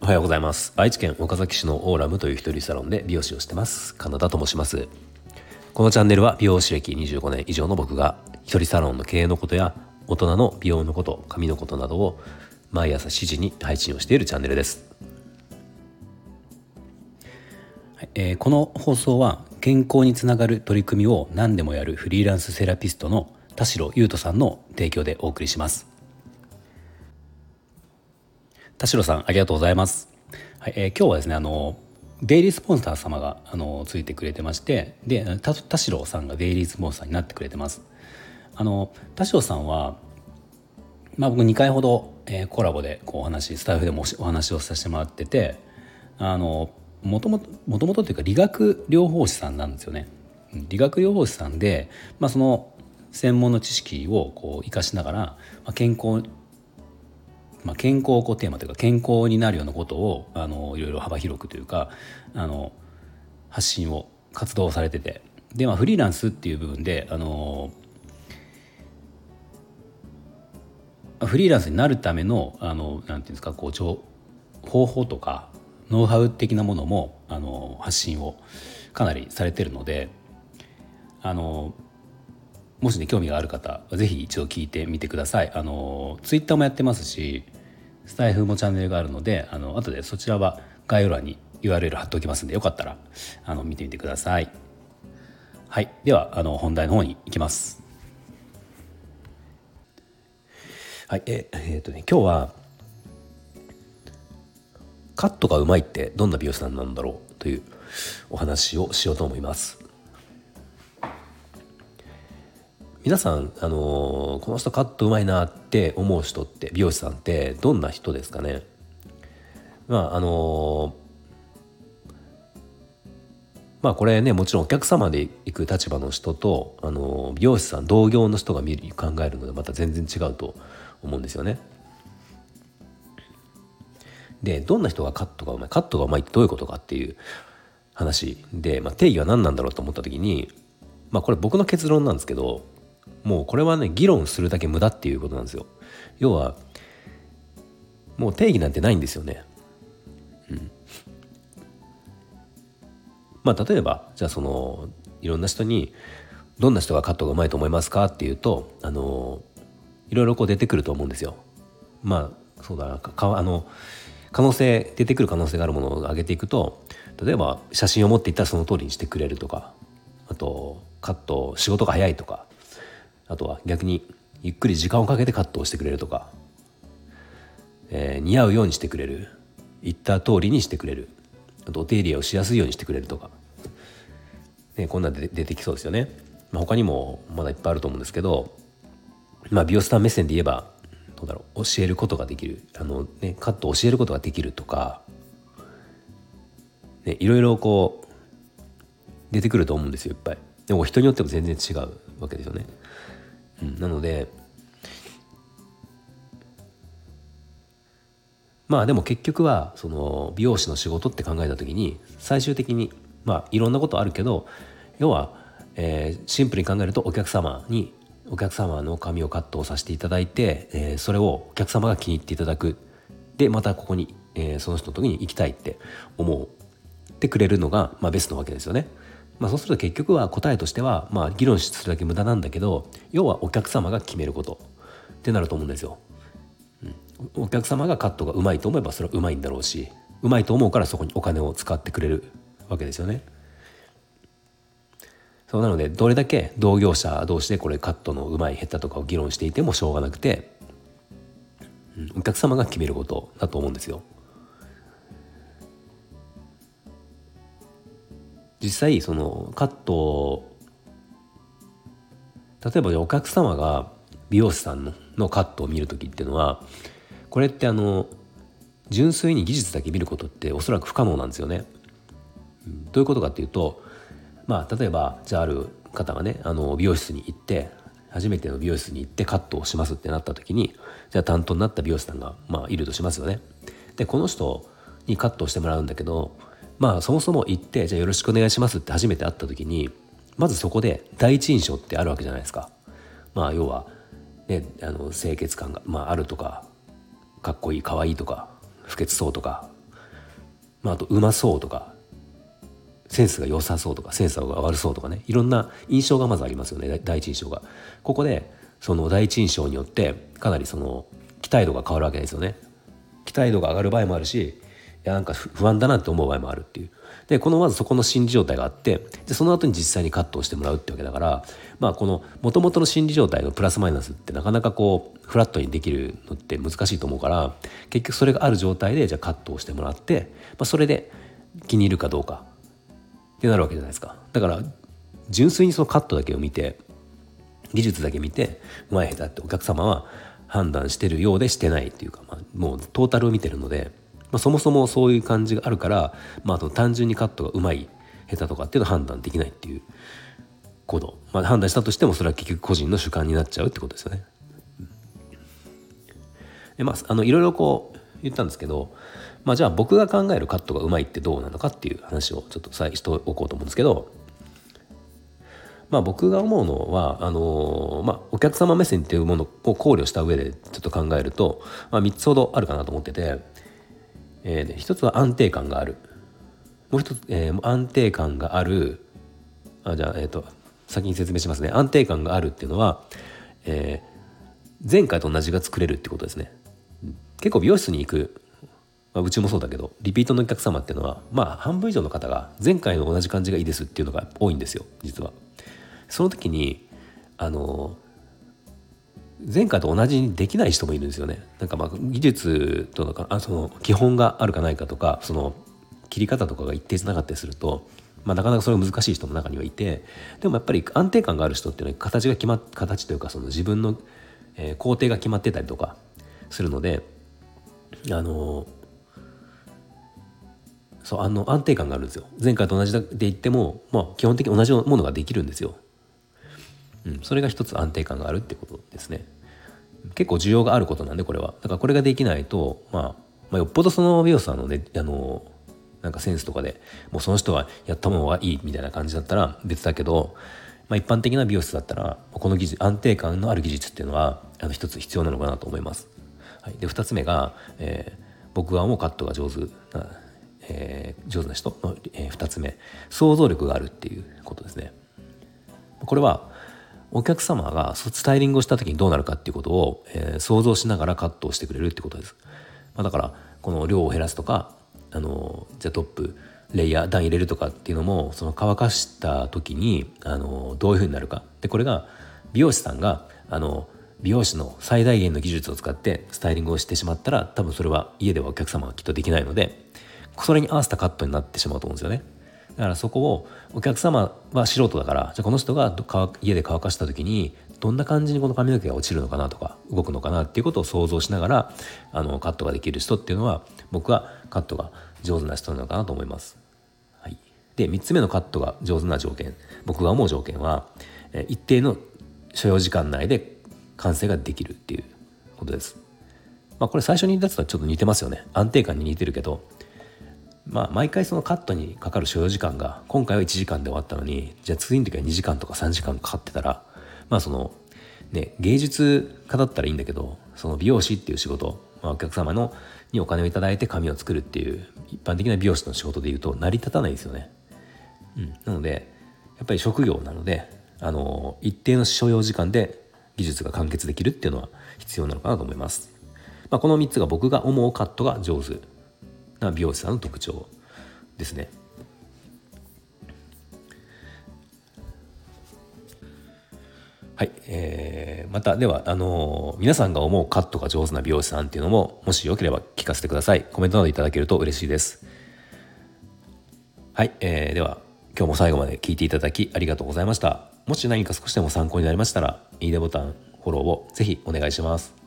おはようございます。愛知県岡崎市のオーラムという一人サロンで美容師をしてます。カナダと申します。このチャンネルは美容師歴25年以上の僕が一人サロンの経営のことや大人の美容のこと髪のことなどを毎朝7時に配信をしているチャンネルです。えー、この放送は健康につながる取り組みを何でもやるフリーランスセラピストの田代優斗さんの提供でお送りします。田代さんありがとうございます、はいえー、今日はですねあのデイリースポンサー様があのついてくれてましてで田代さんがデイリースポンサーになってくれてます。あの田代さんはまあ僕2回ほど、えー、コラボでこうお話スタイフでもお話をさせてもらっててあのもともともともとというか理学療法士さんなんですよね。理学療法士さんで、まあ、その専門の知識をこう生かしながら、まあ、健康まあ、健康をテーマというか健康になるようなことをあのいろいろ幅広くというかあの発信を活動されてて。で、まあ、フリーランスっていう部分であのフリーランスになるためのあのなんていうんですかこう方法とかノウハウ的なものもあの発信をかなりされてるのであのもしね興味がある方は是非一度聞いてみてください。あのツイッターもやってますしスタイフもチャンネルがあるのであの後でそちらは概要欄に URL 貼っておきますんでよかったらあの見てみてください。はい。ではあの本題の方に行きます。はい。ええー、っとね今日はカットがうまいってどんな美容師さんなんだろうというお話をしようと思います。皆さん、あのー、この人カットうまいなって思う人って美容師さんってどんな人ですかね？まああの、まあこれねもちろんお客様で行く立場の人と、あの、美容師さん同業の人が見る考えるのでまた全然違うと思うんですよね。でどんな人がカットがうまいカットがうまいってどういうことかっていう話で、まあ、定義は何なんだろうと思った時にまあこれ僕の結論なんですけどもうこれはね議論するだけ無駄っていうことなんですよ。要はもう定義なんてないんですよね。うん。まあ例えばじゃあそのいろんな人にどんな人がカットがうまいと思いますかっていうとあのいろいろこう出てくると思うんですよ。まあそうだなかあの可能性出てくる可能性があるものを上げていくと例えば写真を持っていったらその通りにしてくれるとかあとカット仕事が早いとかあとは逆にゆっくり時間をかけてカットをしてくれるとか、えー、似合うようにしてくれる言った通りにしてくれるあとお手入れをしやすいようにしてくれるとか、ね、こんなで出てきそうですよね、まあ、他にもまだいっぱいあると思うんですけど、まあ、美容師さん目線で言えばどうだろう教えることができるあの、ね、カットを教えることができるとか、ね、いろいろこう出てくると思うんですよいっぱい。でも人によっても全然違うわけですよね、うん、なのでまあでも結局はその美容師の仕事って考えた時に最終的にまあいろんなことあるけど要は、え、シンプルに考えるとお客様にお客様の髪をカットをさせていただいて、え、それをお客様が気に入っていただくでまたここに、え、その人の時に行きたいって思ってくれるのが、まあ、ベストなわけですよね。まあ、そうすると結局は答えとしては、まあ、議論するだけ無駄なんだけど要はお客様が決めることってなると思うんですよ。うん、お客様がカットがうまいと思えばそれはうまいんだろうしうまいと思うからそこにお金を使ってくれるわけですよね。そうなのでどれだけ同業者同士でこれカットのうまい下手とかを議論していてもしょうがなくて、うん、お客様が決めることだと思うんですよ。実際そのカット例えばお客様が美容師さんののカットを見る時っていうのはこれってあの純粋に技術だけ見ることっておそらく不可能なんですよね。どういうことかっていうとまあ例えばじゃあある方がねあの美容室に行って初めての美容室に行ってカットをしますってなった時にじゃあ担当になった美容師さんが、まあ、いるとしますよね。でこの人にカットをしてもらうんだけどまあそもそも行ってじゃあよろしくお願いしますって初めて会った時にまずそこで第一印象ってあるわけじゃないですか。まあ要は、ね、あの清潔感が、まあ、あるとかかっこいいかわいいとか不潔そうとか、まあ、あとうまそうとかセンスが良さそうとかセンスが悪そうとかねいろんな印象がまずありますよね第一印象が。ここでその第一印象によってかなりその期待度が変わるわけですよね。期待度が上がる場合もあるしやなんか不安だなって思う場合もあるっていう。でこのまずそこの心理状態があってでその後に実際にカットをしてもらうってわけだからまあこのもともとの心理状態のプラスマイナスってなかなかこうフラットにできるのって難しいと思うから結局それがある状態でじゃあカットをしてもらって、まあ、それで気に入るかどうかってなるわけじゃないですかだから純粋にそのカットだけを見て技術だけ見てうまい下手ってお客様は判断してるようでしてないっていうか、まあ、もうトータルを見てるので、まあ、そもそもそういう感じがあるから、まあ、あと単純にカットがうまい下手とかっていうのは判断できないっていうこと、まあ、判断したとしてもそれは結局個人の主観になっちゃうってことですよね。でまあ、あのいろいろこう言ったんですけど、まあ、じゃあ僕が考えるカットがうまいってどうなのかっていう話をちょっとさしておこうと思うんですけど、まあ、僕が思うのはあのー、まあ、お客様目線っていうものを考慮した上でちょっと考えると、まあ、3つほどあるかなと思ってて、えー、で1つは安定感がある。もう一つ、えー、安定感がある。あじゃあ、えーと、先に説明しますね。安定感があるっていうのは、えー、前回と同じが作れるってことですね。結構美容室に行く、まあ、うちもそうだけどリピートのお客様っていうのはまあ半分以上の方が前回の同じ感じがいいですっていうのが多いんですよ実は。その時にあの前回と同じにできない人もいるんですよね。なんかまあ技術とのかあその基本があるかないかとかその切り方とかが一定じゃなかったりすると、まあ、なかなかそれが難しい人も中にはいてでもやっぱり安定感がある人っていうのは形が決まっ形というかその自分の、え、工程が決まってたりとかするのであのそうあの安定感があるんですよ前回と同じで言っても、まあ、基本的に同じものができるんですよ、うん、それが一つ安定感があるってことですね結構需要があることなんでこれはだからこれができないと、まあ、まあよっぽどその美容師さんのねあのなんかセンスとかでもうその人はやった方がいいみたいな感じだったら別だけど、まあ、一般的な美容室だったらこの技術安定感のある技術っていうのは一つ必要なのかなと思います。はい、で2つ目が、えー、僕はもうカットが上手な、えー、上手な人の、えー、2つ目想像力があるっていうことですね。これはお客様がスタイリングをした時にどうなるかっていうことを、えー、想像しながらカットをしてくれるってことです。まあ、だからこの量を減らすとかあのじゃあトップレイヤー段入れるとかっていうのもその乾かした時にあのどういうふうになるかでこれが美容師さんがあの美容師の最大限の技術を使ってスタイリングをしてしまったら多分それは家ではお客様はきっとできないのでそれに合わせたカットになってしまうと思うんですよねだからそこをお客様は素人だからじゃあこの人が家で乾かした時にどんな感じにこの髪の毛が落ちるのかなとか動くのかなっていうことを想像しながらあのカットができる人っていうのは僕はカットが上手な人なのかなと思います。はい、で3つ目のカットが上手な条件僕が思う条件は一定の所要時間内で完成ができるっていうことです。まあ、これ最初に言ったやつとはちょっと似てますよね安定感に似てるけど、まあ、毎回そのカットにかかる所要時間が今回は1時間で終わったのにじゃあ次の時は2時間とか3時間かかってたらまあそのね芸術家だったらいいんだけどその美容師っていう仕事、まあ、お客様のにお金を頂いて髪を作るっていう一般的な美容師の仕事でいうと成り立たないですよね。うん、なのでやっぱり職業なのであの一定の所要時間で技術が完結できるっていうのは必要なのかなと思います。まあ、この3つが僕が思うカットが上手な美容師さんの特徴ですね。はい、えー、またではあのー、皆さんが思うカットが上手な美容師さんっていうのももしよければ聞かせてください。コメントなどいただけると嬉しいです。はい、えー、では今日も最後まで聞いていただきありがとうございました。もし何か少しでも参考になりましたらいいねボタンフォローをぜひお願いします。